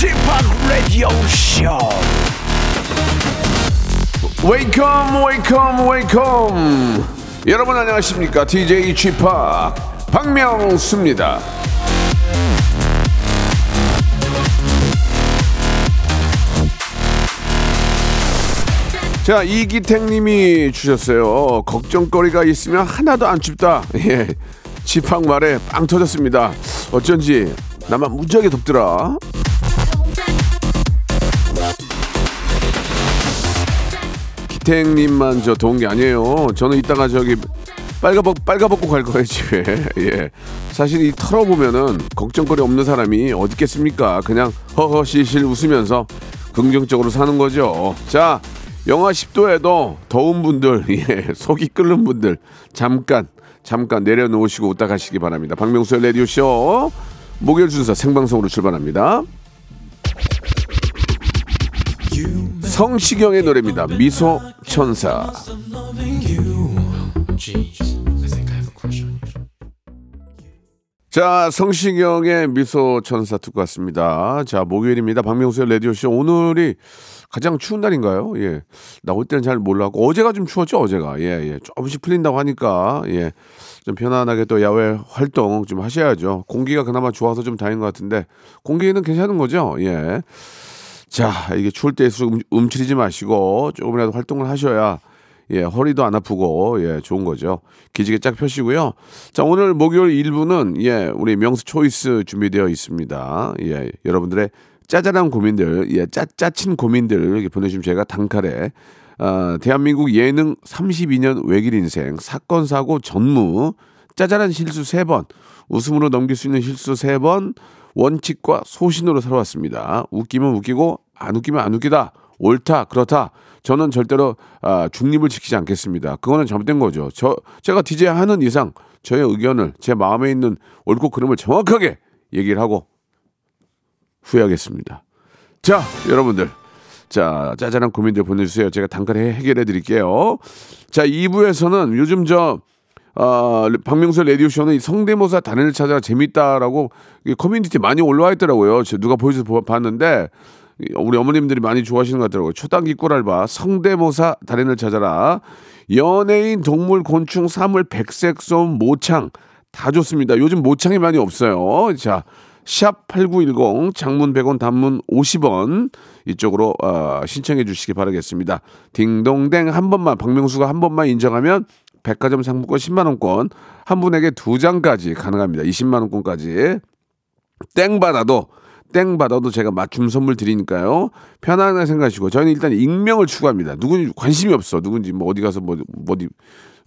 p Radio Show. Welcome welcome welcome 여러분 안녕하십니까 DJ p 박명수입니다 자 이기택님이 주셨어요 걱정거리가 있으면 하나도 안 춥다 예 지팡 말에 빵 터졌습니다 어쩐지 나만 무지하게 덥더라 기택님만 저 더운 게 아니에요. 저는 이따가 저기 빨가벗 빨가벗고 갈 거예요 집에. 예. 사실 이 털어보면은 걱정거리 없는 사람이 어디 있겠습니까? 그냥 허허실실 웃으면서 긍정적으로 사는 거죠. 자, 영하 10도에도 더운 분들, 예, 속이 끓는 분들 잠깐 잠깐 내려놓으시고 웃다 가시기 바랍니다. 박명수의 라디오 쇼 목요일 순서 생방송으로 출발합니다. 성시경의 노래입니다. 미소 천사. 자, 성시경의 미소 천사 듣고 왔습니다. 자, 목요일입니다. 박명수의 라디오쇼. 오늘이 가장 추운 날인가요? 예. 나올 때는 잘 몰랐고, 어제가 좀 추웠죠, 어제가. 예, 예. 조금씩 풀린다고 하니까, 예. 좀 편안하게 또 야외 활동 좀 하셔야죠. 공기가 그나마 좋아서 좀 다행인 것 같은데, 공기는 괜찮은 거죠? 예. 자, 이게 추울 때일수록 음, 움츠리지 마시고 조금이라도 활동을 하셔야 예, 허리도 안 아프고 예, 좋은 거죠. 기지개 쫙 펴시고요. 자, 오늘 목요일 1부는 예, 우리 명수 초이스 준비되어 있습니다. 예, 여러분들의 짜잘한 고민들, 예, 짜 짜친 고민들 이렇게 보내주시면 제가 단칼에 어, 대한민국 예능 32년 외길 인생 사건 사고 전무 짜잘한 실수 3번 웃음으로 넘길 수 있는 실수 3번 원칙과 소신으로 살아왔습니다. 웃기면 웃기고 안 웃기면 안 웃기다. 옳다 그렇다. 저는 절대로 아, 중립을 지키지 않겠습니다. 그거는 잘못된 거죠. 저 제가 DJ 하는 이상 저의 의견을 제 마음에 있는 옳고 그름을 정확하게 얘기를 하고 후회하겠습니다. 자, 여러분들. 자, 짜잘한 고민들 보내주세요. 제가 단칼에 해결해 드릴게요. 자, 2부에서는 요즘 저, 어, 박명수 라디오쇼는 이 성대모사 단연을 찾아 재밌다라고 이 커뮤니티 많이 올라와 있더라고요. 저 누가 보여줘서 보- 봤는데 이 우리 어머님들이 많이 좋아하시는 것 같더라고요. 초단기 꿀알바 성대모사 달인을 찾아라. 연예인, 동물, 곤충, 사물, 백색솜, 모창 다 좋습니다. 요즘 모창이 많이 없어요. 자, 샵8910 장문 100원 단문 50원 이쪽으로 어, 신청해 주시기 바라겠습니다. 딩동댕 한 번만 박명수가 한 번만 인정하면 백화점 상품권 10만 원권 한 분에게 두 장까지 가능합니다. 20만 원권까지 땡 받아도 땡 받아도 제가 맞춤 선물 드리니까요. 편안하게 생각하시고 저희는 일단 익명을 추구합니다. 누군지 관심이 없어. 누군지 뭐 어디 가서 뭐 어디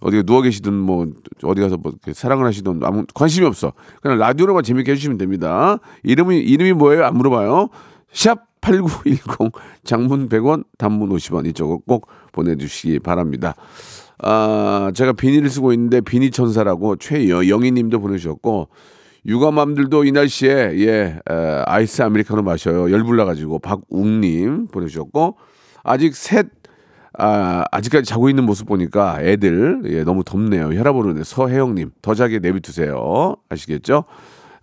어디 누워 계시든 뭐 어디 가서 뭐 사랑을 하시든 아무 관심이 없어. 그냥 라디오로만 재밌게 해주시면 됩니다. 이름이 이름이 뭐예요? 안 물어봐요. 샵 8910 장문 100원 단문 50원 이쪽으로 꼭 보내주시기 바랍니다. 아 제가 비니를 쓰고 있는데 비니 천사라고 최영희님도 보내주셨고 육아맘들도 이 날씨에 예 에, 아이스 아메리카노 마셔요 열불 나 가지고 박웅님 보내주셨고 아직 셋 아, 아직까지 자고 있는 모습 보니까 애들 예, 너무 덥네요. 혈압 오르네 서혜영님 더 자게 내비두세요. 아시겠죠?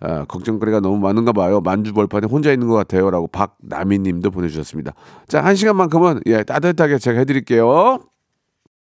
아, 걱정거리가 너무 많은가 봐요. 만주벌판에 혼자 있는 것 같아요 라고 박나미님도 보내주셨습니다. 자 한 시간만큼은 예 따뜻하게 제가 해드릴게요.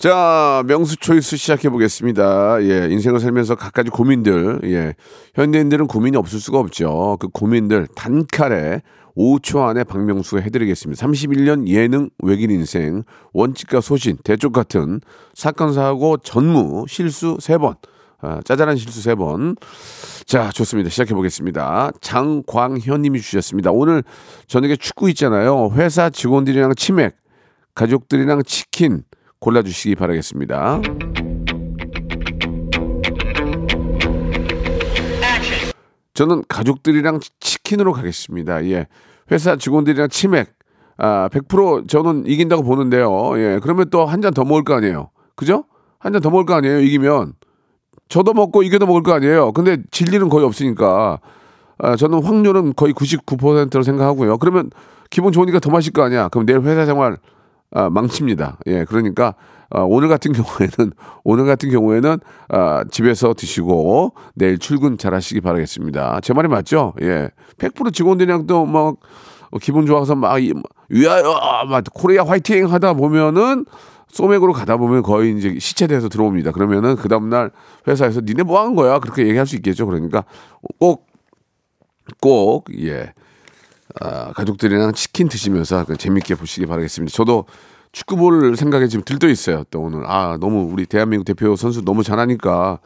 자, 명수 초이스 시작해 보겠습니다. 예, 인생을 살면서 갖가지 고민들, 예, 현대인들은 고민이 없을 수가 없죠. 그 고민들 단칼에 5초 안에 박명수가 해드리겠습니다. 31년 예능 외길 인생, 원칙과 소신, 대쪽 같은 사건, 사고, 전무, 실수 3번, 아, 짜잘한 실수 3번. 자, 좋습니다. 시작해 보겠습니다. 장광현 님이 주셨습니다. 오늘 저녁에 축구 있잖아요. 회사 직원들이랑 치맥, 가족들이랑 치킨 골라주시기 바라겠습니다. 저는 가족들이랑 치- 치킨으로 가겠습니다. 예. 회사 직원들이랑 치맥. 아, 100% 저는 이긴다고 보는데요. 예. 그러면 또 한 잔 더 먹을 거 아니에요. 그죠? 한 잔 더 먹을 거 아니에요. 이기면. 저도 먹고 이겨도 먹을 거 아니에요. 근데 진리는 거의 없으니까. 아, 저는 확률은 거의 99%로 생각하고요. 그러면 기분 좋으니까 더 마실 거 아니야. 그럼 내일 회사 생활 아, 망칩니다. 예, 그러니까 아, 오늘 같은 경우에는 오늘 같은 경우에는 아, 집에서 드시고 내일 출근 잘하시기 바라겠습니다. 제 말이 맞죠? 예, 100% 직원들이랑 또 막 기분 좋아서 막 이- 위하여 막 코리아 화이팅 하다 보면은 소맥으로 가다 보면 거의 이제 시체돼서 들어옵니다. 그러면은 그 다음날 회사에서 니네 뭐 하는 거야? 그렇게 얘기할 수 있겠죠. 그러니까 꼭 꼭, 예. 아, 가족들이랑 치킨 드시면서 그 재밌게 보시기 바라겠습니다. 저도 축구 볼 생각에 지금 들떠 있어요. 또 오늘. 아, 너무 우리 대한민국 대표 선수 너무 잘하니까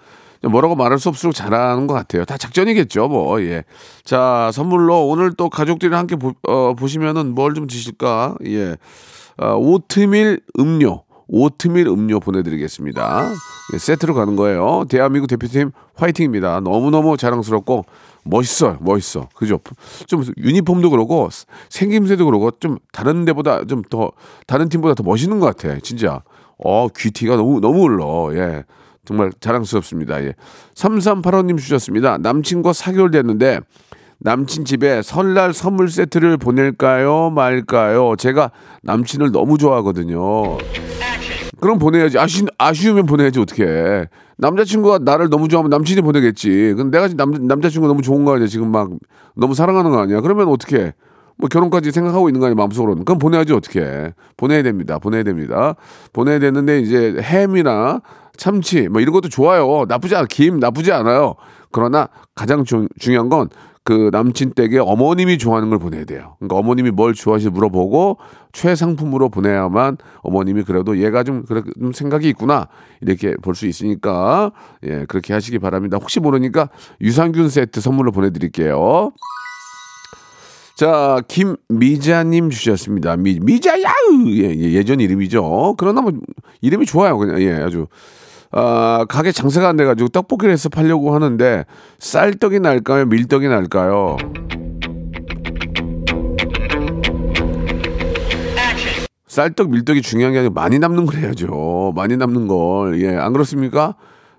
뭐라고 말할 수 없을수록 잘하는 것 같아요. 다 작전이겠죠, 뭐. 예. 자, 선물로 오늘 또 가족들이랑 함께 보, 어, 보시면은 뭘 좀 드실까? 예. 어, 오트밀 음료. 오트밀 음료 보내드리겠습니다. 예, 세트로 가는 거예요. 대한민국 대표팀 화이팅입니다. 너무너무 자랑스럽고 멋있어요. 멋있어. 그죠? 좀 유니폼도 그러고 생김새도 그러고 좀 다른 데보다 좀 더 다른 팀보다 더 멋있는 것 같아. 진짜. 어, 귀티가 너무 너무 올러. 예. 정말 자랑스럽습니다. 예. 3385님 주셨습니다. 남친과 4개월 됐는데 남친 집에 설날 선물 세트를 보낼까요? 말까요? 제가 남친을 너무 좋아하거든요. 그럼 보내야지. 아쉬, 아쉬우면 보내야지, 어떻게. 남자친구가 나를 너무 좋아하면 남친이 보내겠지. 근데 내가 남, 남자친구가 너무 좋은 거 아니야. 지금 막 너무 사랑하는 거 아니야. 그러면 어떻게. 뭐 결혼까지 생각하고 있는 거 아니야, 마음속으로는. 그럼 보내야지, 어떻게. 보내야 됩니다. 보내야 됩니다. 보내야 되는데 이제 햄이나 참치 뭐 이런 것도 좋아요. 나쁘지 않아. 김 나쁘지 않아요. 그러나 가장 중, 중요한 건 그 남친 댁에 어머님이 좋아하는 걸 보내야 돼요. 그러니까 어머님이 뭘 좋아하시는지 물어보고 최상품으로 보내야만 어머님이 그래도 얘가 좀 그래 좀 생각이 있구나 이렇게 볼 수 있으니까 예 그렇게 하시기 바랍니다. 혹시 모르니까 유산균 세트 선물로 보내드릴게요. 자, 김미자님 주셨습니다. 미, 미자야! 예, 예, 예전 이름이죠. 그러나 뭐, 이름이 좋아요. 그냥, 예, 아주. 아, 가게 장사가 안 돼가지고 떡볶이를 해서 팔려고 하는데, 쌀떡이 날까요? 밀떡이 날까요? 쌀떡, 밀떡이 중요한 게 아니라 많이 남는 걸 해야죠. 많이 남는 걸. 예, 안 그렇습니까?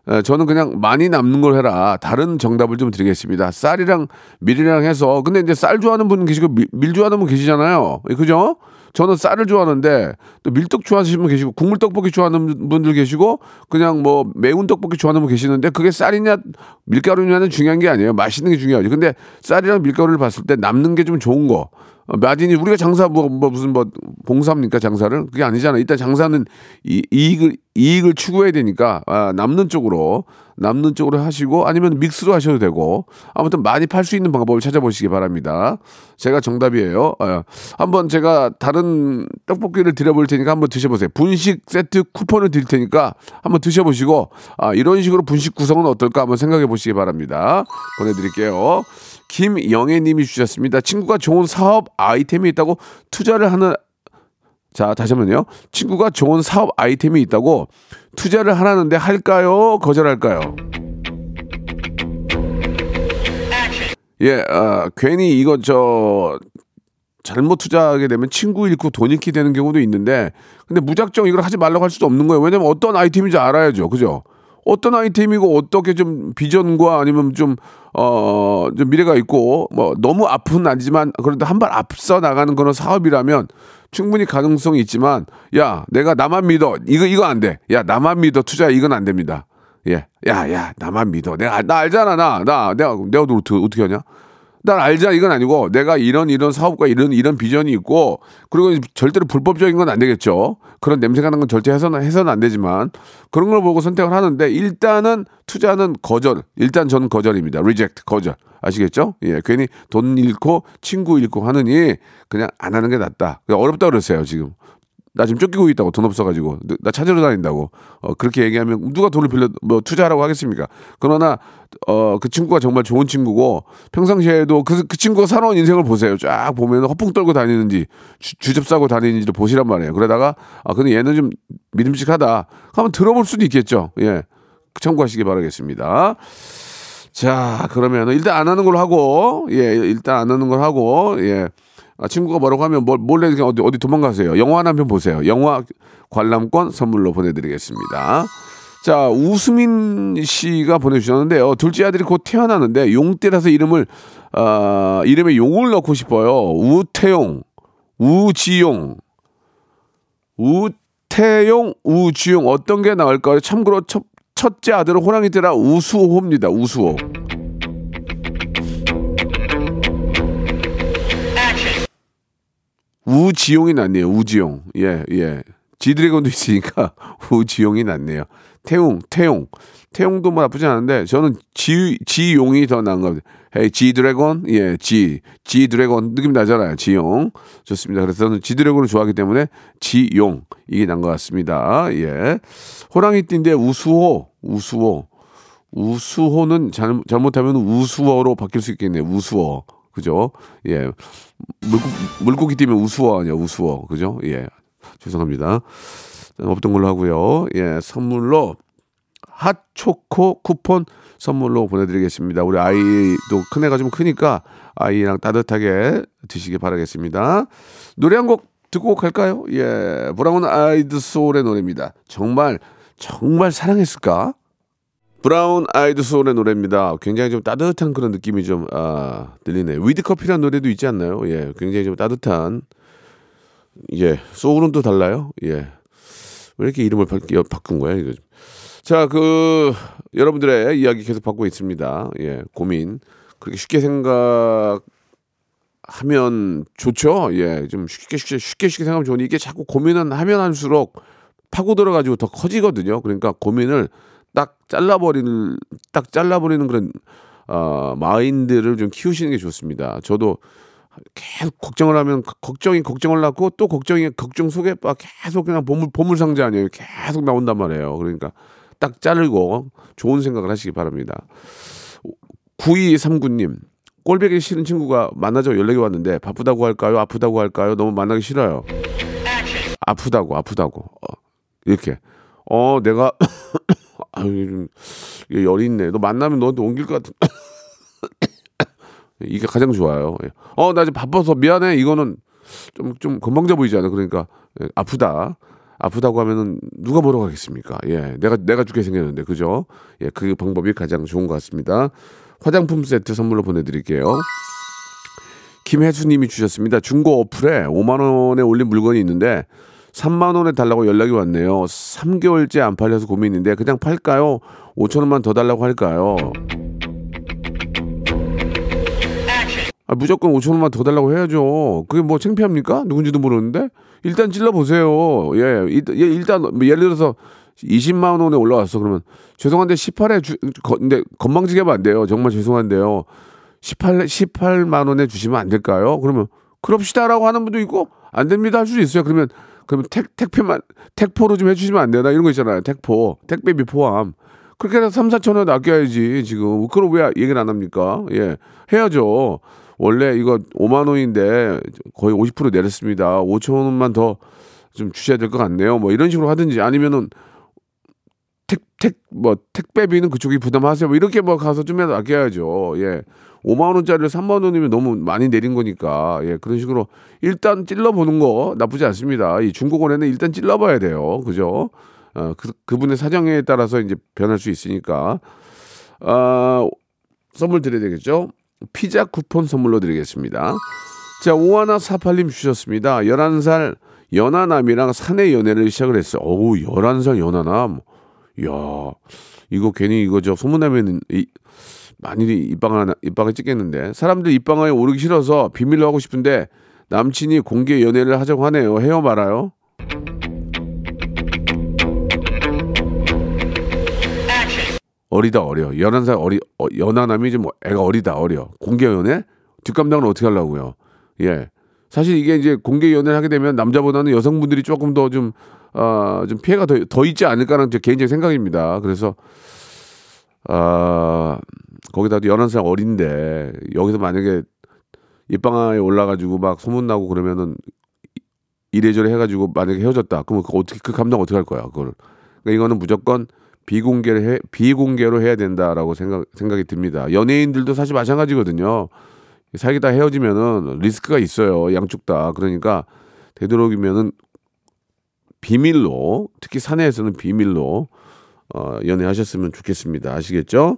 예, 저는 그냥 많이 남는 걸 해라. 다른 정답을 좀 드리겠습니다. 쌀이랑 밀이랑 해서. 근데 이제 쌀 좋아하는 분 계시고 밀, 밀 좋아하는 분 계시잖아요. 예, 그죠? 저는 쌀을 좋아하는데 또 밀떡 좋아하시는 분 계시고 국물 떡볶이 좋아하는 분들 계시고 그냥 뭐 매운 떡볶이 좋아하는 분 계시는데 그게 쌀이냐 밀가루냐는 중요한 게 아니에요. 맛있는 게 중요하죠. 근데 쌀이랑 밀가루를 봤을 때 남는 게 좀 좋은 거. 어, 마진이 우리가 장사 뭐, 뭐 무슨 뭐 봉사입니까 장사를 그게 아니잖아. 일단 장사는 이, 이익을 이익을 추구해야 되니까 아, 남는 쪽으로 남는 쪽으로 하시고 아니면 믹스로 하셔도 되고 아무튼 많이 팔 수 있는 방법을 찾아보시기 바랍니다. 제가 정답이에요. 아, 한번 제가 다른 떡볶이를 드려볼 테니까 한번 드셔보세요. 분식 세트 쿠폰을 드릴 테니까 한번 드셔보시고 아, 이런 식으로 분식 구성은 어떨까 한번 생각해 보시기 바랍니다. 보내드릴게요. 김영애 님이 주셨습니다. 친구가 좋은 사업 아이템이 있다고 투자를 하는 자, 다시 한번요. 친구가 좋은 사업 아이템이 있다고 투자를 하라는데 할까요? 거절할까요? 예, 아, 괜히 이거 저 잘못 투자하게 되면 친구 잃고 돈 잃게 되는 경우도 있는데 근데 무작정 이걸 하지 말라고 할 수도 없는 거예요. 왜냐면 어떤 아이템인지 알아야죠. 그죠? 어떤 아이템이고 어떻게 좀 비전과 아니면 좀, 어, 좀 미래가 있고, 뭐, 너무 아픈 아니지만, 그래도 한 발 앞서 나가는 그런 사업이라면 충분히 가능성이 있지만, 야, 내가 나만 믿어. 이거, 이거 안 돼. 야, 나만 믿어. 투자 이건 안 됩니다. 예. 야, 야, 나만 믿어. 내가, 나 알잖아, 나. 나, 내가, 내가 어떻게, 어떻게 하냐? 난 알자 이건 아니고 내가 이런 이런 사업과 이런 이런 비전이 있고 그리고 절대로 불법적인 건 안 되겠죠. 그런 냄새가 나는 건 절대 해서는 해서는 안 되지만 그런 걸 보고 선택을 하는데 일단은 투자는 거절. 일단 저는 거절입니다. Reject 거절. 아시겠죠? 예, 괜히 돈 잃고 친구 잃고 하느니 그냥 안 하는 게 낫다. 어렵다 그러세요 지금. 나 지금 쫓기고 있다고 돈 없어가지고 나 찾으러 다닌다고 어, 그렇게 얘기하면 누가 돈을 빌려 뭐 투자하라고 하겠습니까? 그러나 어, 그 친구가 정말 좋은 친구고 평상시에도 그, 그 친구가 살아온 인생을 보세요. 쫙 보면 허풍 떨고 다니는지 주, 접 싸고 다니는지를 보시란 말이에요. 그러다가 아 근데 얘는 좀 믿음직하다. 한번 들어볼 수도 있겠죠. 예, 참고하시기 바라겠습니다. 자, 그러면 일단 안 하는 걸로 하고, 예, 일단 안 하는 걸 하고, 예. 아, 친구가 뭐라고 하면 뭘, 몰래 그냥 어디, 어디 도망가세요. 영화 한 편 보세요. 영화 관람권 선물로 보내드리겠습니다. 자, 우수민 씨가 보내주셨는데요. 둘째 아들이 곧 태어나는데 용띠라서 이름을, 아, 이름에 용을 넣고 싶어요. 우태용, 우지용, 우태용, 우지용 어떤 게 나을까요? 참고로 첫, 첫째 아들은 호랑이띠라 우수호입니다. 우수호. 우지용이 낫네요. 우지용. 예, 예. 지드래곤도 있으니까 우지용이 낫네요. 태용, 태용. 태용도 뭐 나쁘지 않은데 저는 지, 지용이 더 나은 것 같아요. 헤이, 지드래곤? 예, 지. 지드래곤. 느낌 나잖아요. 지용. 좋습니다. 그래서 저는 지드래곤을 좋아하기 때문에 지용. 이게 난 것 같습니다. 예. 호랑이띠인데 우수호. 우수호. 우수호는 잘, 잘못하면 우수어로 바뀔 수 있겠네요. 우수어. 그죠? 예. 물고, 물고기 뛰면 우수어 아니야, 우수어. 그죠? 예. 죄송합니다. 없던 걸로 하고요. 예. 선물로 핫초코 쿠폰 선물로 보내드리겠습니다. 우리 아이도 큰애가 좀 크니까 아이랑 따뜻하게 드시기 바라겠습니다. 노래 한 곡 듣고 갈까요? 예. 브라운 아이드 소울의 노래입니다. 정말, 정말 사랑했을까? 브라운 아이드 소울의 노래입니다. 굉장히 좀 따뜻한 그런 느낌이 좀, 아, 들리네요. With Coffee라는 노래도 있지 않나요? 예. 굉장히 좀 따뜻한, 예. 소울은 또 달라요? 예. 왜 이렇게 이름을 바, 바꾼 거야, 이거. 자, 그, 여러분들의 이야기 계속 받고 있습니다. 예. 고민. 그렇게 쉽게 생각하면 좋죠? 예. 좀 쉽게, 쉽게, 쉽게, 쉽게 생각하면 좋으니 이게 자꾸 고민은 하면 할수록 파고 들어가지고 더 커지거든요. 그러니까 고민을 딱 잘라버리는 딱 잘라버리는 그런 어, 마인드를 좀 키우시는 게 좋습니다. 저도 계속 걱정을 하면 걱정이 걱정을 낳고 또 걱정이 걱정 속에 막 계속 그냥 보물 보물 상자 아니에요. 계속 나온단 말이에요. 그러니까 딱 자르고 좋은 생각을 하시기 바랍니다. 9239님 꼴배기 싫은 친구가 만나자고 연락이 왔는데 바쁘다고 할까요? 아프다고 할까요? 너무 만나기 싫어요. 아프다고 아프다고 어, 이렇게 어 내가 아유 좀 열이 있네. 너 만나면 너한테 옮길 것 같은. 이게 가장 좋아요. 예. 어, 나 지금 바빠서 미안해. 이거는 좀, 좀 건방져 보이지 않아. 그러니까, 예, 아프다. 아프다고 하면은 누가 뭐라고 하겠습니까? 예. 내가, 내가 죽게 생겼는데. 그죠? 예. 그 방법이 가장 좋은 것 같습니다. 화장품 세트 선물로 보내드릴게요. 김혜수님이 주셨습니다. 중고 어플에 5만원에 올린 물건이 있는데 3만 원에 달라고 연락이 왔네요. 3개월째 안 팔려서 고민인데 그냥 팔까요? 5천 원만 더 달라고 할까요? 아, 무조건 5천 원만 더 달라고 해야죠. 그게 뭐 창피합니까? 누군지도 모르는데 일단 찔러 보세요. 예, 일단, 예, 일단 뭐 예를 들어서 20만 원에 올라왔어. 그러면 죄송한데 18에 주, 거, 근데 건방지게 하면 안 돼요. 정말 죄송한데요. 18 18만 원에 주시면 안 될까요? 그러면 그럽시다라고 하는 분도 있고 안 됩니다 할 수도 있어요. 그러면 그러면 택 택배만 택포로 좀 해주시면 안 되나 이런 거 있잖아요. 택포 택배비 포함. 그렇게 해서 3, 4천 원 아껴야지 지금. 그걸 왜 얘기를 안 합니까? 예, 해야죠. 원래 이거 5만 원인데 거의 50% 내렸습니다. 5천 원만 더 좀 주셔야 될 것 같네요. 뭐 이런 식으로 하든지 아니면은 택, 택, 뭐, 택배비는 그쪽이 부담하세요. 뭐 이렇게 뭐 가서 좀이라도 아껴야죠. 예. 5만 원짜리를 3만 원이면 너무 많이 내린 거니까. 예. 그런 식으로 일단 찔러보는 거 나쁘지 않습니다. 이 중고거래는 일단 찔러봐야 돼요. 그죠? 어, 그, 그분의 사정에 따라서 이제 변할 수 있으니까. 아, 선물 드려야 되겠죠? 피자 쿠폰 선물로 드리겠습니다. 자, 오하나 사팔님 주셨습니다. 11살 연하남이랑 사내 연애를 시작을 했어요. 어우, 11살 연하남. 이야, 이거 괜히 이거 저 소문나면 이, 많이 입방아, 입방에 찍겠는데. 사람들 입방아에 오르기 싫어서 비밀로 하고 싶은데 남친이 공개 연애를 하자고 하네요. 해요 말아요? 어리다 어려. 11살 어리 어, 연하남이 좀 애가 어리다 어려. 공개 연애? 뒷감당은 어떻게 하려고요? 예. 사실 이게 이제 공개 연애를 하게 되면 남자보다는 여성분들이 조금 더좀 어, 좀 피해가 더, 더 있지 않을까라는 제 개인적인 생각입니다. 그래서 아 거기다 도 11살 어린데 여기서 만약에 입방아에 올라가지고 막 소문나고 그러면은 이래저래 해가지고 만약에 헤어졌다. 그러면 그거 어떻게 그 감당 어떻게 할 거야? 그걸. 그러니까 이거는 무조건 비공개를 해, 비공개로 해야 된다라고 생각 생각이 듭니다. 연예인들도 사실 마찬가지거든요. 사귀다 헤어지면은 리스크가 있어요. 양쪽 다. 그러니까 되도록이면은 비밀로 특히 사내에서는 비밀로 어, 연애하셨으면 좋겠습니다. 아시겠죠?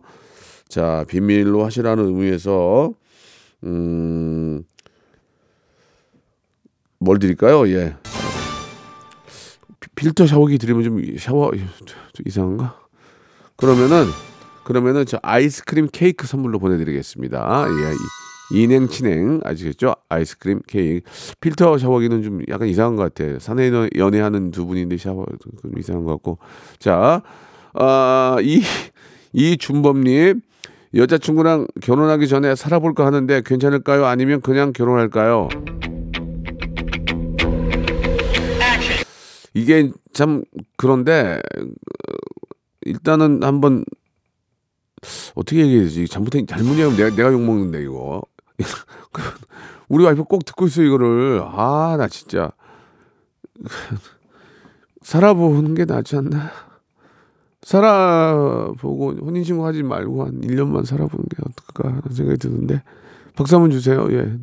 자, 비밀로 하시라는 의미에서 음, 뭘 드릴까요? 예. 피- 필터 샤워기 드리면 좀 샤워 좀 이상한가? 그러면은 그러면은 저 아이스크림 케이크 선물로 보내드리겠습니다. 예, 이- 인행 친행 아시겠죠? 아이스크림 케이크 필터 샤워기는 좀 약간 이상한 것 같아. 사내 연- 연애하는 두 분인데 샤워 좀 이상한 것 같고 자, 아, 이 이준범님 여자친구랑 결혼하기 전에 살아볼까 하는데 괜찮을까요? 아니면 그냥 결혼할까요? 이게 참 그런데 어, 일단은 한번 어떻게 얘기해야지? 잘못한 잘못 얘기하면 내가 내가 욕 먹는데 이거. 우리 와이프 꼭 듣고 있어 이거를. 아 나 진짜. 살아보는 게 낫지 않나 살아보고 혼인신고 하지 말고 한 1년만 살아보는 게 어떨까 하는 생각이 드는데 박수 한번 주세요 예.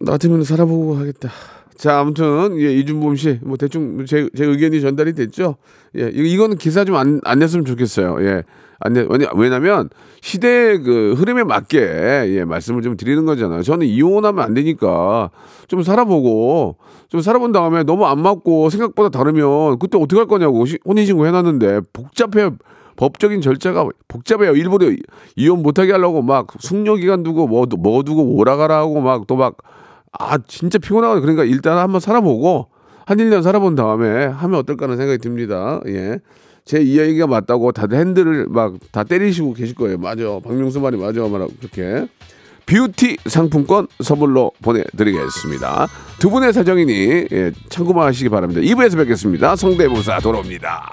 나 같으면 살아보고 하겠다. 자, 아무튼 예, 이준범 씨, 뭐 대충 제, 제 의견이 전달이 됐죠. 예, 이- 이거는 기사 좀 안 안 냈으면 좋겠어요. 예, 안 내. 왜냐, 왜냐면 시대의 그 흐름에 맞게 예, 말씀을 좀 드리는 거잖아요. 저는 이혼하면 안 되니까 좀 살아보고 좀 살아본 다음에 너무 안 맞고 생각보다 다르면 그때 어떻게 할 거냐고 시- 혼인신고 해놨는데 복잡해요. 법적인 절차가 복잡해요. 일부러 이- 이혼 못하게 하려고 막 숙려 기간 두고 뭐, 두- 뭐 두고 오라가라 하고 막 또막 아 진짜 피곤하거든. 그러니까 일단 한번 살아보고 한 1년 살아본 다음에 하면 어떨까 하는 생각이 듭니다. 예. 제 이야기가 맞다고 다들 핸들을 막 다 때리시고 계실 거예요. 맞아. 박명수 말이 맞아. 말하고 그렇게. 뷰티 상품권 선물로 보내드리겠습니다. 두 분의 사정이니 예, 참고만 하시기 바랍니다. 2부에서 뵙겠습니다. 성대모사 돌아옵니다.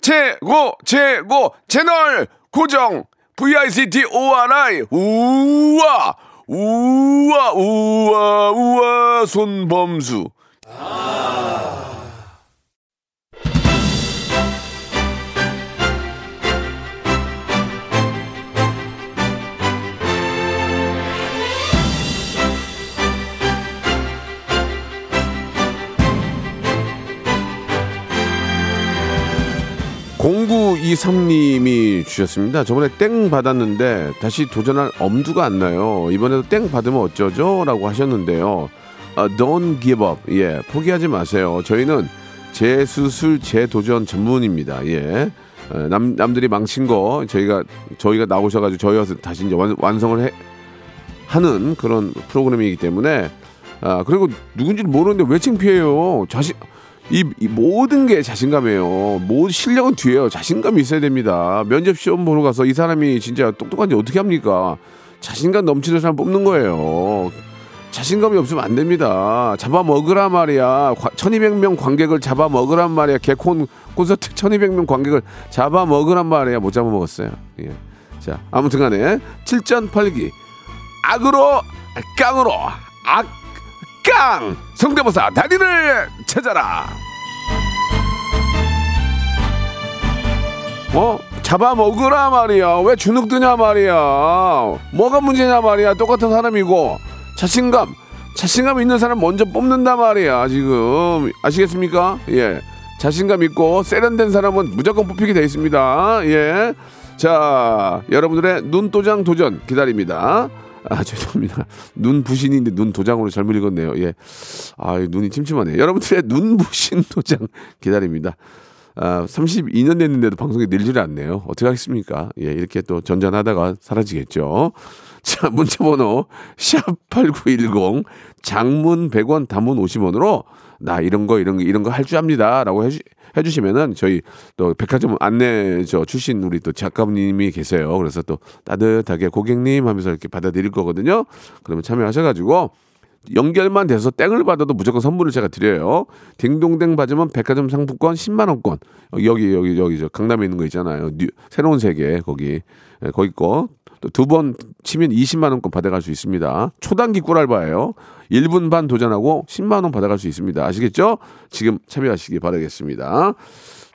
최고 최고 채널 고정. VICT ORI 우와 우와 우와 우와 손범수. 아~ 0923님이 주셨습니다. 저번에 땡 받았는데 다시 도전할 엄두가 안 나요. 이번에도 땡 받으면 어쩌죠? 라고 하셨는데요. 아, don't give up. 예, 포기하지 마세요. 저희는 재수술, 재도전 전문입니다. 예. 아, 남, 남들이 망친 거 저희가 저희가 나오셔가지고 저희와서 다시 이제 완, 완성을 해, 하는 그런 프로그램이기 때문에 아 그리고 누군지 모르는데 왜 창피해요 자신 이, 이 모든 게 자신감이에요. 모든 실력은 뒤에요. 자신감이 있어야 됩니다. 면접 시험 보러 가서 이 사람이 진짜 똑똑한지 어떻게 합니까? 자신감 넘치는 사람 뽑는 거예요. 자신감이 없으면 안 됩니다. 잡아먹으라 말이야. 1200명 관객을 잡아먹으란 말이야. 개콘 콘서트 1200명 관객을 잡아먹으란 말이야. 못 잡아먹었어요. 예. 자 아무튼 간에 7전 8기. 악으로 깡으로 악 깡! 성대모사 달인을 찾아라. 어 잡아먹으라 말이야. 왜 주눅 드냐 말이야. 뭐가 문제냐 말이야. 똑같은 사람이고. 자신감. 자신감 있는 사람 먼저 뽑는다 말이야 지금. 아시겠습니까? 예. 자신감 있고 세련된 사람은 무조건 뽑히게 돼 있습니다. 예. 자, 여러분들의 눈도장 도전 기다립니다. 아, 죄송합니다. 눈 부신인데 눈 도장으로 잘못 읽었네요. 예. 아, 눈이 침침하네. 여러분들의 눈 부신 도장 기다립니다. 아, 32년 됐는데도 방송이 늘지를 않네요. 어떻게 하겠습니까? 예, 이렇게 또 전전하다가 사라지겠죠. 자, 문자번호 샵8910 장문 100원 단문 50원으로 나 이런 거 이런 거 이런 거 할 줄 압니다 라고 해주, 해주시면은 저희 또 백화점 안내 저 출신 우리 또 작가님이 계세요. 그래서 또 따뜻하게 고객님 하면서 이렇게 받아들일 거거든요. 그러면 참여하셔가지고 연결만 돼서 땡을 받아도 무조건 선물을 제가 드려요. 딩동댕 받으면 백화점 상품권 10만 원권. 여기 여기 여기 저 강남에 있는 거 있잖아요. New, 새로운 세계 거기 예, 거기 거. 또두번 치면 20만 원권 받아갈 수 있습니다. 초단기 꿀알바예요. 1분 반 도전하고 10만 원 받아갈 수 있습니다. 아시겠죠? 지금 참여하시기 바라겠습니다.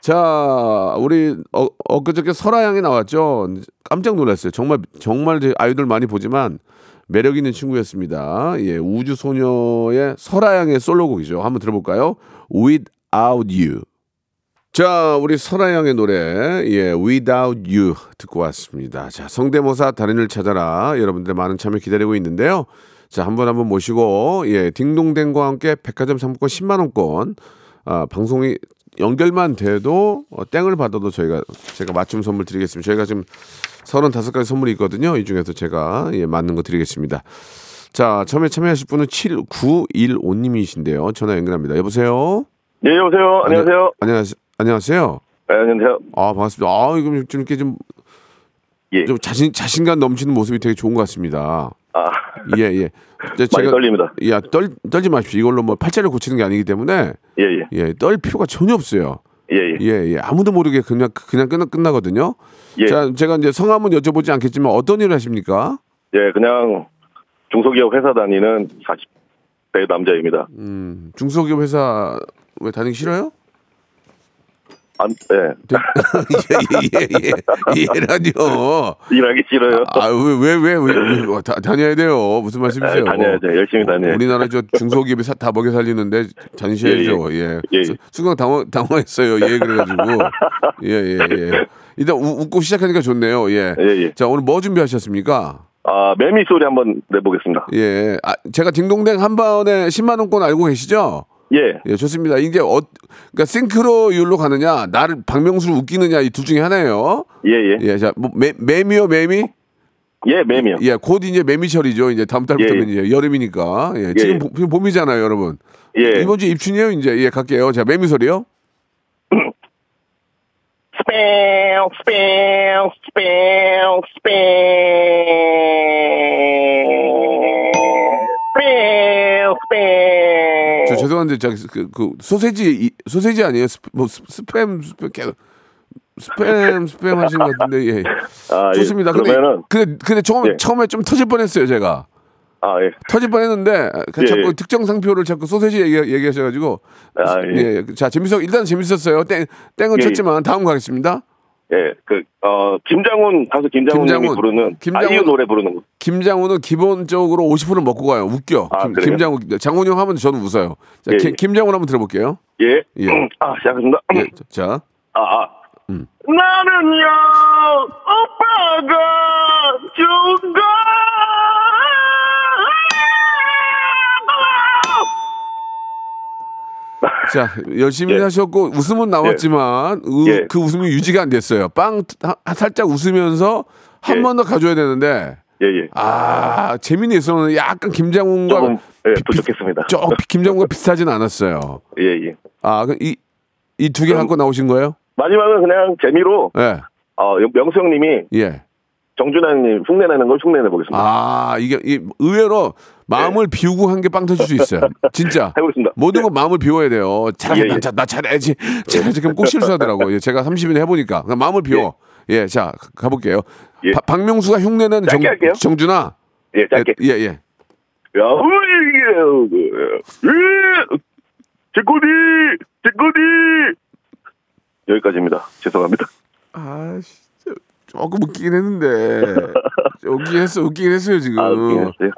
자, 우리 어, 엊그저께 설아양이 나왔죠. 깜짝 놀랐어요. 정말 정말 제 아이돌 많이 보지만 매력 있는 친구였습니다. 예, 우주 소녀의 설아양의 솔로곡이죠. 한번 들어볼까요? Without You. 자, 우리 설아양의 노래, 예, Without You 듣고 왔습니다. 자, 성대모사 달인을 찾아라. 여러분들의 많은 참여 기다리고 있는데요. 자, 한번 한번 모시고, 예, 딩동댕과 함께 백화점 상품권 10만원권, 아, 방송이 연결만 돼도 어, 땡을 받아도 저희가 제가 맞춤 선물 드리겠습니다. 저희가 지금 35가지 선물이 있거든요. 이 중에서 제가 예, 맞는 거 드리겠습니다. 자, 처음에 참여하실 분은 7915님이신데요. 전화 연결합니다. 여보세요? 네, 여보세요. 안녕하세요. 안녕하세요. 안녕하세요. 네, 안녕하세요. 아, 반갑습니다. 아, 이거 좀 이렇게 좀, 예. 좀 자신, 자신감 넘치는 모습이 되게 좋은 것 같습니다. 아, 예, 예. 제- 많이 떨립니다. 야, 떨, 떨지 마십시오. 이걸로 뭐 팔자를 고치는 게 아니기 때문에, 예, 예. 예, 떨 필요가 전혀 없어요. 예, 예. 예, 예. 아무도 모르게 그냥, 그냥 끝나, 끝나거든요. 예. 자, 제가 이제 성함은 여쭤보지 않겠지만 어떤 일을 하십니까? 예, 그냥 중소기업 회사 다니는 40대 남자입니다. 음, 중소기업 회사 왜 다니기 싫어요? 안, 예. 예, 예, 예, 예. 예라니요. 일하기 싫어요. 아, 왜, 왜, 왜, 왜, 왜 다, 다녀야 돼요. 무슨 말씀이세요? 예, 다녀야죠. 열심히 다녀야죠. 우리나라 저 중소기업이 사- 다 먹여 살리는데 다니셔야죠. 예. 예, 예. 수- 순간 당황, 당황했어요. 예, 그래가지고. 예, 예, 예. 일단 우- 웃고 시작하니까 좋네요. 예. 예, 예. 자, 오늘 뭐 준비하셨습니까? 아, 매미 소리 한번 내보겠습니다. 예. 아, 제가 딩동댕 한 번에 10만원권 알고 계시죠? 예. 예, 좋습니다. 이게 어, 그러니까 싱크로율로 가느냐, 나를 박명수를 웃기느냐 이 둘 중에 하나예요. 예, 예. 예, 자, 뭐 매, 매미요, 매미? 예, 매미요. 예, 곧 이제 매미철이죠. 이제 다음 달부터는 예, 이제 여름이니까. 예, 지금 예. 봄- 지금 봄이잖아요, 여러분. 예. 이번 주 입춘이에요, 이제. 예, 갈게요. 자, 매미 소리요. 스페 스페 스페 스 페 스페 저 죄송한데 저기 그, 그 소세지 이- 소세지 아니에요? 스, 뭐 스, 스팸 스팸 계속 스팸 스팸 하신 것 같은데 예. 아, 예. 좋습니다. 그러면은 근데 근데 근데 처음 예. 처음에 좀 터질 뻔했어요, 제가. 아, 예. 터질 뻔했는데 그 예, 자꾸 예. 특정 상표를 자꾸 소세지 얘기, 얘기하셔가지고 아, 예. 자 재밌어 일단 재밌었어요. 땡 땡은 예, 예. 쳤지만 다음 가겠습니다. 예, 그, 어, 김장훈, 가수 김장훈 김장훈. 부르는, 김장훈. 아이유 노래 부르는 거. 김장훈은 기본적으로 50%는 먹고 가요. 웃겨. 아, 김? 김장훈 장훈이 형 하면 저는 웃어요. 자, 예, 김, 예. 김장훈 한번 들어볼게요. 예. 예. 아, 시작하겠습니다. 예, 자. 아, 아. 음. 나는요, 오빠가 좋은 자, 열심히 예. 하셨고 웃음은 나왔지만 우- 예. 그 웃음이 유지가 안 됐어요. 빵 하- 살짝 웃으면서 한 예. 번더 가져야 되는데 예, 예. 아 재민이 있어는 약간 김장훈과 조금, 예, 부족했습니다. 조 김장훈과 비슷하진 않았어요. 예, 예. 아, 이이 두 개 갖고 나오신 거예요? 마지막은 그냥 재미로, 예, 어, 명수 형님이 예. 정준하님 흉내내는 걸 흉내내 보겠습니다. 아 이게 이, 의외로 마음을 비우고 한 게 빵 터질 수 있어요. 진짜. 해보겠습니다. 모든 네. 건 마음을 비워야 돼요. 잘해, 예, 나, 예. 자- 나 잘해야지. 잘해야지. 그럼 꼭 실수하더라고. 예, 제가 30년 해보니까. 그냥 마음을 비워. 예, 자, 가- 가볼게요. 예. 바- 박명수가 흉내내는 정, 할게요. 정준아. 예, 짧게. 예, 예. 야, 제코디, 제코디. 여기까지입니다. 죄송합니다. 아, 진짜 조금 웃기긴 했는데. 웃기긴 했어, 웃기긴 했어요, 지금. 아, 웃긴 했어요.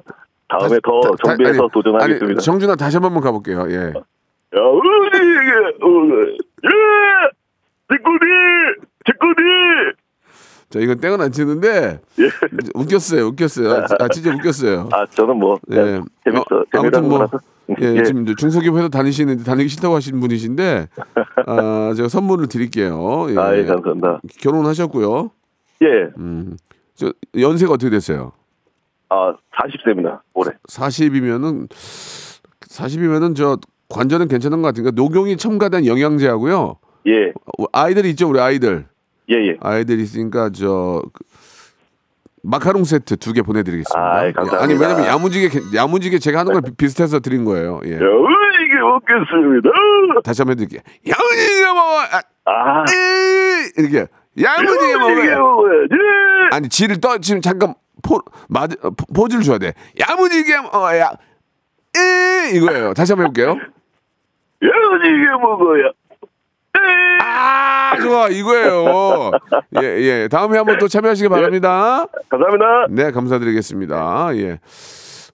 다음에 더 다- 다- 정비해서 아니, 도전하겠습니다. 아니, 정준아 다시 한 번만 가볼게요. 예. 야, 으이, 으이, 예, 제코디, 제코디. 자, 이건 땡은 안 치는데. 웃겼어요, 웃겼어요. 아, 진짜 웃겼어요. 아, 저는 뭐 예. 재밌어, 어, 아무튼 뭐 거라서. 예, 예. 지금 중소기업 회사 다니시는데 다니기 싫다고 하시는 분이신데 아, 제가 선물을 드릴게요. 예. 아, 예, 감사합니다. 결혼하셨고요. 예. 저 연세가 어떻게 됐어요? 아, 40세입니다. 올해. 40이면은 40이면은 저 관절은 괜찮은 것 같으니까 녹용이 첨가된 영양제하고요. 예. 어, 아이들 있죠, 우리 아이들. 예, 예. 아이들 있으니까 저 그, 마카롱 세트 두 개 보내드리겠습니다. 아이, 감사합니다. 아니 왜냐면 야무지게 야무지게 제가 하는 걸 비- 비슷해서 드린 거예요. 예. 야, 이게 먹겠습니다. 다시 한번 해드릴게요. 야무지게 먹어. 아, 아, 으, 이렇게 야무지게 먹어요. 먹어야지. 아니 지를 떠 지금 잠깐 포 맞, 어, 포- 포즈를 줘야 돼. 야무지게 먹어야. 으, 이거예요. 다시 한번 해볼게요. 야, 이게 먹어야. 아 좋아 이거예요. 예 예. 다음에 한번 또 참여하시기 바랍니다. 감사합니다. 네 감사드리겠습니다. 예.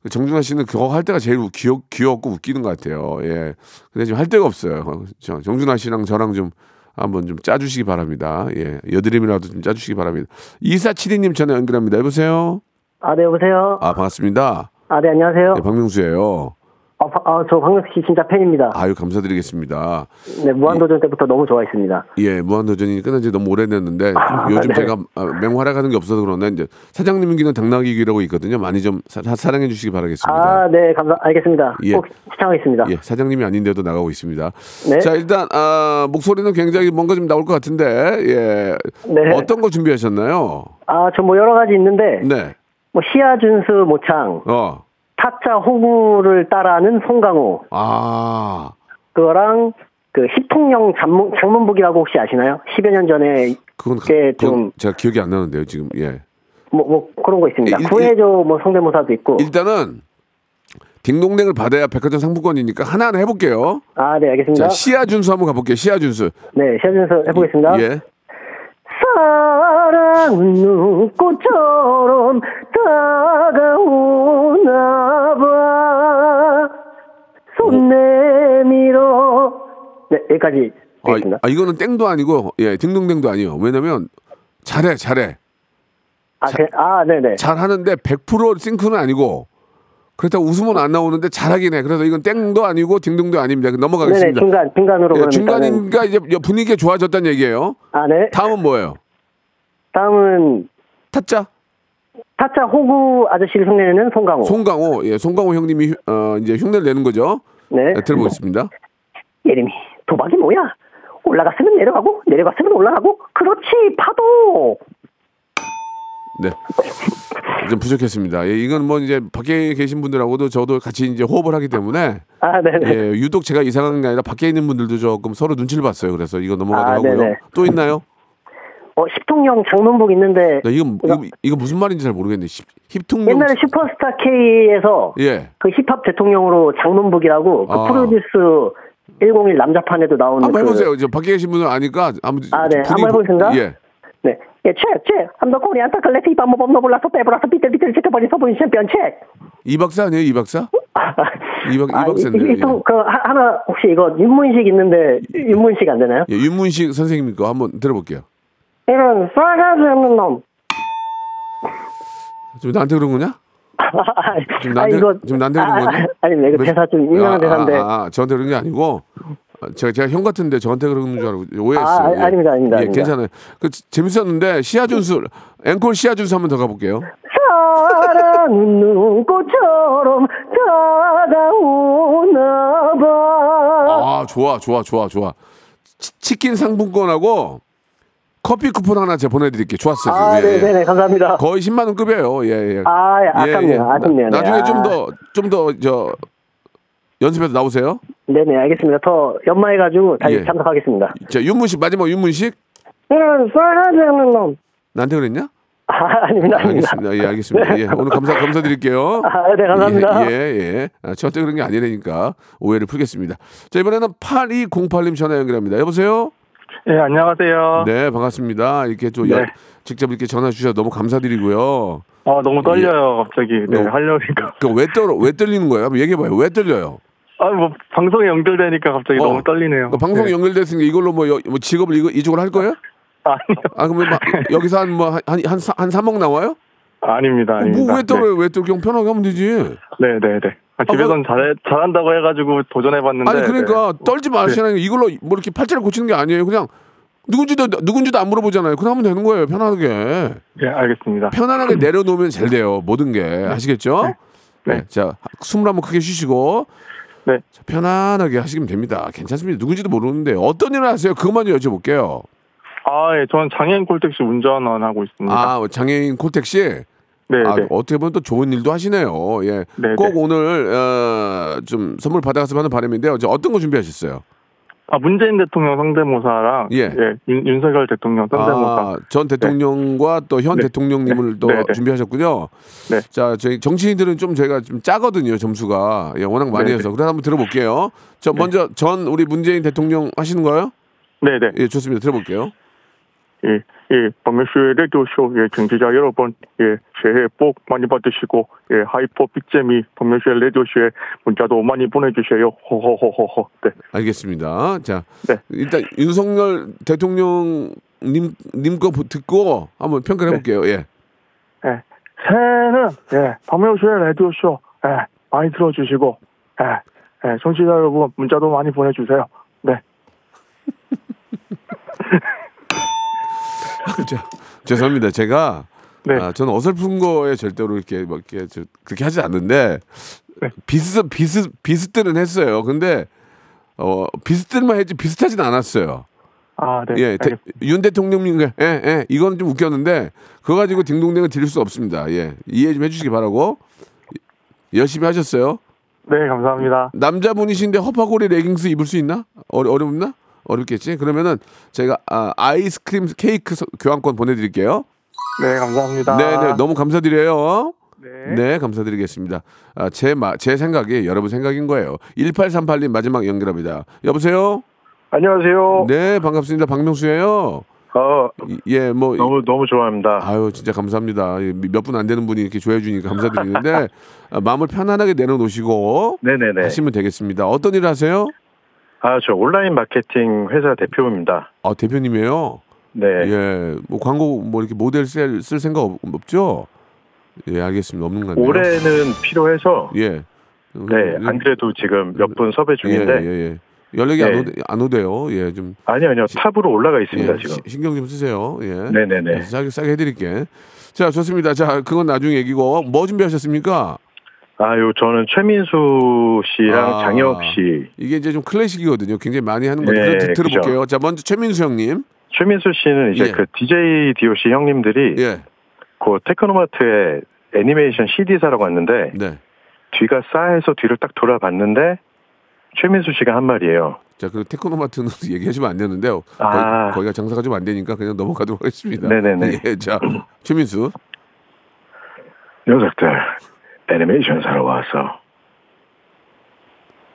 정준하 씨는 그거 할 때가 제일 귀엽, 귀엽고 웃기는 것 같아요. 예. 근데 지금 할 데가 없어요. 저, 정준하 씨랑 저랑 좀 한번 좀 짜주시기 바랍니다. 예. 여드름이라도 좀 짜주시기 바랍니다. 2472님 전화 연결합니다. 여보세요? 아, 네, 여보세요? 아, 반갑습니다. 아, 네, 안녕하세요. 네, 박명수예요. 아, 바- 아, 저 박명수 씨 진짜 팬입니다. 아유, 감사드리겠습니다. 네, 무한도전 때부터 너무 좋아했습니다. 예, 무한도전이 끝난 지 너무 오래됐는데 요즘 네. 제가 아, 맹활약하는 게 없어서 그러나 이제 사장님 기는 당나귀기라고 있거든요. 많이 좀 사, 랑해 주시기 바라겠습니다. 아, 네, 감사, 알겠습니다. 예. 꼭 시청하겠습니다. 예, 사장님이 아닌데도 나가고 있습니다. 네. 자, 일단 아, 목소리는 굉장히 뭔가 좀 나올 것 같은데 예. 네. 어떤 거 준비하셨나요? 아, 저 뭐 여러 가지 있는데, 네. 뭐 시아 준수 모창, 어. 타짜 호구를 따라하는 송강호, 아. 그거랑 그 십통령 장문, 장문북이라고 혹시 아시나요? 10여 년 전에 그건, 그게 그건 좀- 제가 기억이 안 나는데요, 지금. 예. 뭐, 뭐 그런 거 있습니다. 일- 구해줘 뭐 성대모사도 있고. 일단은 딩동댕을 받아야 백화점 상품권이니까 하나하나 해 볼게요. 아, 네, 알겠습니다. 자, 시아 준수 한번 가 볼게요. 시아 준수. 네, 시아 준수 해보겠습니다. 예. 사랑은 눈꽃처럼 다가오나 봐. 손 내밀어. 네, 여기까지 아, 하겠습니다. 아, 이거는 땡도 아니고 예, 딩동댕도 아니에요. 왜냐면 잘해, 잘해. 아, 그, 아, 네네. 잘하는데 100% 싱크는 아니고 그렇다고 웃으면 안 나오는데 잘하긴 해. 그래서 이건 땡도 아니고 딩동도 아닙니다. 네네, 넘어가겠습니다. 중간, 중간으로 예, 중간인가 이제 분위기가 좋아졌다는 얘기예요. 아, 네. 다음은 뭐예요? 다음은 타짜 타짜 호구 아저씨를 흉내내는 송강호. 송강호 예 송강호 형님이 휴- 어, 이제 흉내를 내는 거죠. 네. 네, 들어보겠습니다. 예림이, 도박이 뭐야? 올라갔으면 내려가고, 내려갔으면 올라가고, 그렇지, 파도! 네. 좀 부족했습니다. 예, 이건 뭐 이제 밖에 계신 분들하고도 저도 같이 이제 호흡을 하기 때문에 아, 네네. 예, 유독 제가 이상한 게 아니라 밖에 있는 분들도 조금 서로 눈치를 봤어요. 그래서 이거 넘어가도록 아, 하고요. 네네. 또 있나요? 어, 십통령 장문북 있는데, 나 이거, 이거 이거 무슨 말인지 잘 모르겠네. 힙- 힙통령 옛날에 슈퍼스타 K에서 예. 그 힙합 대통령으로 장문북이라고 그 아. 프로듀스 101 남자판에도 나오는 한번 그- 해보세요. 저 밖에 계신 분들 아니까 한번 아, 네. 한번 해보겠습니다. 예. 네. 예, 책, 책. 암더 코리안 타클레트 이밤 모범 노블라서 빼브라서 비틀비틀 지켜버린 서브인 챔피언 책. 이 박사 아니에요? 이 박사? 이 박- 이 아, 박사인데, 이- 이- 예. 또 그, 하- 하나, 혹시 이거 윤문식 있는데, 윤문식 안 되나요? 예, 윤문식 선생님 거 한번 들어볼게요. 이런 싸가지 없는 놈. 지금 나한테 그런 거냐? 지금 나한테- 지금 나한테 그런 아, 거니? 아니, 네, 이거 대사 좀 유명한 아, 대사인데. 아, 아, 저한테 그런 게 아니고 아, 제가 제가 형 같은데 저한테 그러는 줄 알고 오해했어요. 아, 예. 아닙니다, 아닙니다, 예, 아닙니다. 괜찮아요. 그 지- 재밌었는데 시아 준수 앵콜 시아 준수 한번 더 가볼게요. 사랑은 눈꽃처럼 다가오나 봐. 아 좋아 좋아 좋아 좋아. 치, 치킨 상품권하고 커피 쿠폰 하나 제가 보내드릴게요. 좋았어요. 아, 예, 예. 네네네, 감사합니다. 거의 10만 원 급이에요. 예, 예. 아, 예, 아깝네요. 아쉽네요. 나, 네. 중에 아. 좀더 좀 더 저 연습해서 나오세요. 네네, 알겠습니다. 더 연마해가지고 다시 예. 참석하겠습니다. 자 윤문식 마지막 윤문식 이런 싸가지 없는 놈. 나한테 그랬냐? 아, 아닙니다, 아닙니다. 알겠습니다. 예, 알겠습니다. 예, 오늘 감사 감사드릴게요. 아, 네, 감사합니다. 예, 예. 예. 아, 저한테 그런 게 아니라니까 오해를 풀겠습니다. 자, 이번에는 8208님 전화 연결합니다. 여보세요? 예, 안녕하세요. 네, 반갑습니다. 이렇게 또 네. 연- 직접 이렇게 전화 주셔서 너무 감사드리고요. 아, 너무 떨려요, 갑자기. 네, 어. 하려니까. 그왜 떨어 왜 떨리는 거예요? 한번 얘기해 봐요. 왜 떨려요? 아, 뭐, 방송에 연결되니까 갑자기 어. 너무 떨리네요. 그 방송에 네. 연결됐으니까 이걸로 뭐, 여- 뭐 직업을 이거 이쪽으로 할 거예요? 아니요. 아, 그러면 막 여기서 한 뭐 한 한한 3억 나와요? 아닙니다, 아닙니다. 뭐 왜 떨어요? 왜 떨어? 그냥 편하게 하면 되지. 네, 네, 네. 아, 집에선 잘 잘한다고 해가지고 도전해봤는데. 아니 그러니까 네. 떨지 마시라는 게 이걸로 뭐 이렇게 팔자를 고치는 게 아니에요. 그냥 누군지도 누군지도 안 물어보잖아요. 그냥 하면 되는 거예요. 편하게. 예, 알겠습니다. 편안하게 내려놓으면 잘 돼요. 모든 게 아시겠죠? 네. 네. 자 숨을 한번 크게 쉬시고 네. 자, 편안하게 하시면 됩니다. 괜찮습니다. 누군지도 모르는데 어떤 일을 하세요? 그것만 여쭤볼게요. 아, 예, 저는 장애인 콜택시 운전원 하고 있습니다. 아 장애인 콜택시. 네, 아, 네. 어떻게 보면 또 좋은 일도 하시네요. 예. 네, 꼭 네. 오늘 어, 좀 선물 받아갔으면 하는 바람인데요. 저 어떤 거 준비하셨어요? 아, 문재인 대통령 성대모사랑 예. 윤, 윤석열 대통령 성대모사. 아, 전 대통령과 또현 네. 대통령님을 네. 또 네, 네. 준비하셨군요. 네. 자, 저희 정치인들은 좀 저희가 좀 짜거든요, 점수가. 예, 워낙 많이 네, 해서. 그래서 한번 들어볼게요. 저 먼저 전 우리 문재인 대통령 하시는 거예요? 네, 네. 예, 좋습니다. 들어볼게요. 예, 예, 박명수의 라디오쇼, 예, 청취자 여러분, 예, 새해 복 많이 받으시고, 예, hyper big재미, 박명수의 라디오쇼에 문자도 많이 보내주세요. 호호호호호. 네. 알겠습니다. 자, 네. 일단 윤석열 대통령님 님거 듣고 한번 평가를 해볼게요. 예. 예, 새해는, 예, 박명수의 라디오쇼, 예, 많이 들어주시고, 예, 예, 청취자 여러분, 문자도 많이 보내주세요. 네. 자, 죄송합니다. 제가 네. 아, 저는 어설픈 거에 절대로 이렇게 막 이렇게 저- 그렇게 하지 않는데 네. 비슷 비슷 비슷들은 했어요. 근데 어 비슷들만 했지 비슷하진 않았어요. 아, 네. 예, 대-. 윤 대통령님, 예, 예, 이거는 좀 웃겼는데 그거 가지고 딩동댕을 드릴 수 없습니다. 예, 이해 좀 해주시기 바라고 열심히 하셨어요. 네, 감사합니다. 남자분이신데 허파고리 레깅스 입을 수 있나? 어려 어렵나? 어렵겠지. 그러면은 제가 아, 아이스크림 케이크 서- 교환권 보내드릴게요. 네, 감사합니다. 네, 네, 너무 감사드려요. 네. 네, 감사드리겠습니다. 아, 제, 마, 제 생각이 여러분 생각인 거예요. 1838님 마지막 연결합니다. 여보세요? 안녕하세요. 네, 반갑습니다. 박명수예요. 어, 이- 예, 뭐 너무 너무 좋아합니다. 아유, 진짜 감사합니다. 몇 분 안 되는 분이 이렇게 좋아해 주니까 감사드리는데 아, 마음을 편안하게 내려놓으시고 네네네. 하시면 되겠습니다. 어떤 일 하세요? 아, 저 온라인 마케팅 회사 대표입니다. 아, 대표님이에요. 네. 예, 뭐 광고 뭐 이렇게 모델 쓸, 쓸 생각 없, 없죠? 예, 알겠습니다. 없는 것 같네요. 올해는 필요해서 예. 네, 안 그래도 지금 몇 분 섭외 중인데 예, 예, 예. 연락이 안, 네. 오대, 안 오대요. 예, 좀 아니요, 아니요. 탑으로 올라가 있습니다, 예, 지금. 시- 신경 좀 쓰세요. 예. 네네네. 싸게 싸게 해드릴게. 자, 좋습니다. 자, 그건 나중에 얘기고 뭐 준비하셨습니까? 아유, 저는 최민수 씨랑 아. 장혁 씨. 이게 이제 좀 클래식이거든요. 굉장히 많이 하는 건데 네, 들- 들어볼게요. 자, 먼저 최민수 형님. 최민수 씨는 이제 예. 그 DJ DOC 형님들이 예, 그 테크노마트에 애니메이션 CD사라고 왔는데 네. 뒤가 싸해서 뒤를 딱 돌아봤는데 최민수 씨가 한 말이에요. 자, 그 테크노마트는 얘기하시면 안 되는데요. 아. 거기, 가 장사가 좀 안 되니까 그냥 넘어가도록 하겠습니다. 네네네. 예, 자, 최민수. 녀석들 애니메이션 사러 왔어.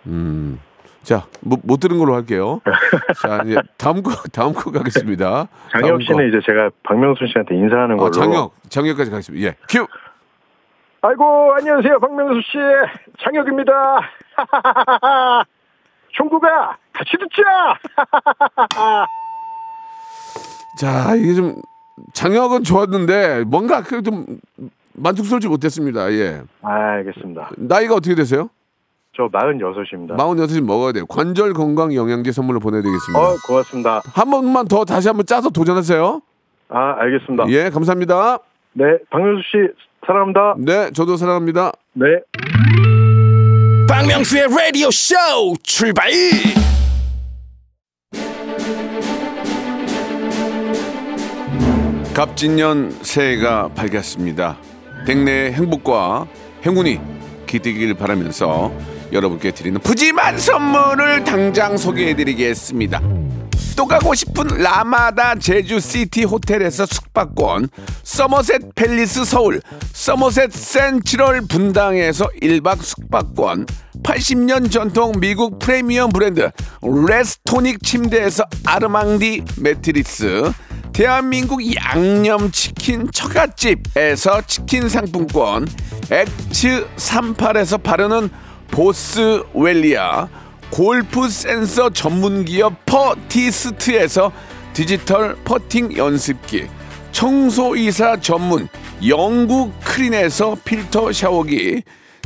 음. 자, 못, 못 들은 걸로 할게요. 자, 이제 다음 거 다음 거 가겠습니다. 장혁 거. 씨는 이제 제가 박명수 씨한테 인사하는 걸로. 어, 장혁, 장혁까지 가겠습니다. 예, 큐. 아이고 안녕하세요 박명수 씨 장혁입니다. 총구가 같이 듣자. 자, 이게 좀 장혁은 좋았는데 뭔가 그 좀 만족스럽지 못했습니다. 예. 아, 알겠습니다. 나이가 어떻게 되세요? 저 46입니다. 46이 먹어야 돼요. 관절 건강 영양제 선물로 보내드리겠습니다. 어 고맙습니다. 한 번만 더 다시 한번 짜서 도전하세요. 아 알겠습니다. 예, 감사합니다. 네 박명수 씨 사랑합니다. 네, 저도 사랑합니다. 네. 박명수의 라디오 쇼 출발 갑진년 새해가 밝았습니다. 댁내의 행복과 행운이 기대길 바라면서 여러분께 드리는 푸짐한 선물을 당장 소개해드리겠습니다. 또 가고 싶은 라마다 제주시티 호텔에서 숙박권, 서머셋 팰리스 서울, 서머셋 센트럴 분당에서 1박 숙박권, 80년 전통 미국 프리미엄 브랜드 레스토닉 침대에서 아르망디 매트리스, 대한민국 양념치킨 처갓집에서 치킨 상품권, 엑츠 38에서 바르는 보스웰리아, 골프 센서 전문 기업 퍼티스트에서 디지털 퍼팅 연습기, 청소이사 전문 영구크린에서 필터 샤워기,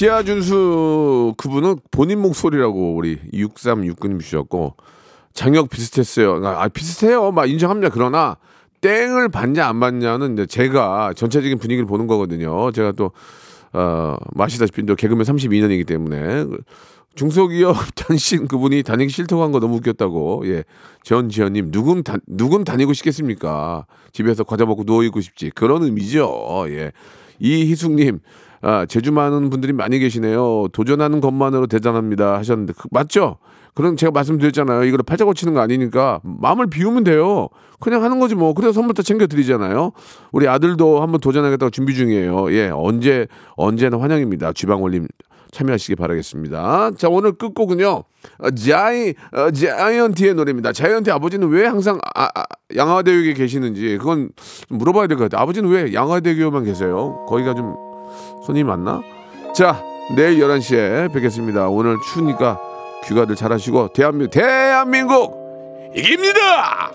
시아준수 그분은 본인 목소리라고 우리 6369님 주셨고 장혁 비슷했어요. 아 비슷해요. 막 인정합니다. 그러나 땡을 받냐 안 받냐는 이제 제가 전체적인 분위기를 보는 거거든요. 제가 또 어, 마시다시피 또 개그맨 32년이기 때문에 중소기업 단신 그분이 다니기 싫다고 한 거 너무 웃겼다고. 예. 전지현님, 누군, 다, 누군 다니고 싶겠습니까? 집에서 과자 먹고 누워 있고 싶지. 그런 의미죠. 예. 이희숙님, 아, 제주 많은 분들이 많이 계시네요. 도전하는 것만으로 대단합니다. 하셨는데, 그, 맞죠? 그런 제가 말씀드렸잖아요. 이걸 팔자 고치는 거 아니니까 마음을 비우면 돼요. 그냥 하는 거지 뭐. 그래서 선물 다 챙겨 드리잖아요. 우리 아들도 한번 도전하겠다고 준비 중이에요. 예, 언제 언제나 환영입니다. 쥐방울님 참여하시기 바라겠습니다. 자 오늘 끝곡은요. 어, 자이 어, 자이언티의 노래입니다. 자이언티 아버지는 왜 항상 아, 아, 양화대교에 계시는지 그건 좀 물어봐야 될 것 같아요. 아버지는 왜 양화대교만 계세요? 거기가 좀 손이 많나? 자 내일 11시에 뵙겠습니다. 오늘 추우니까 귀가들 잘하시고 대한민국 대한민국 이깁니다.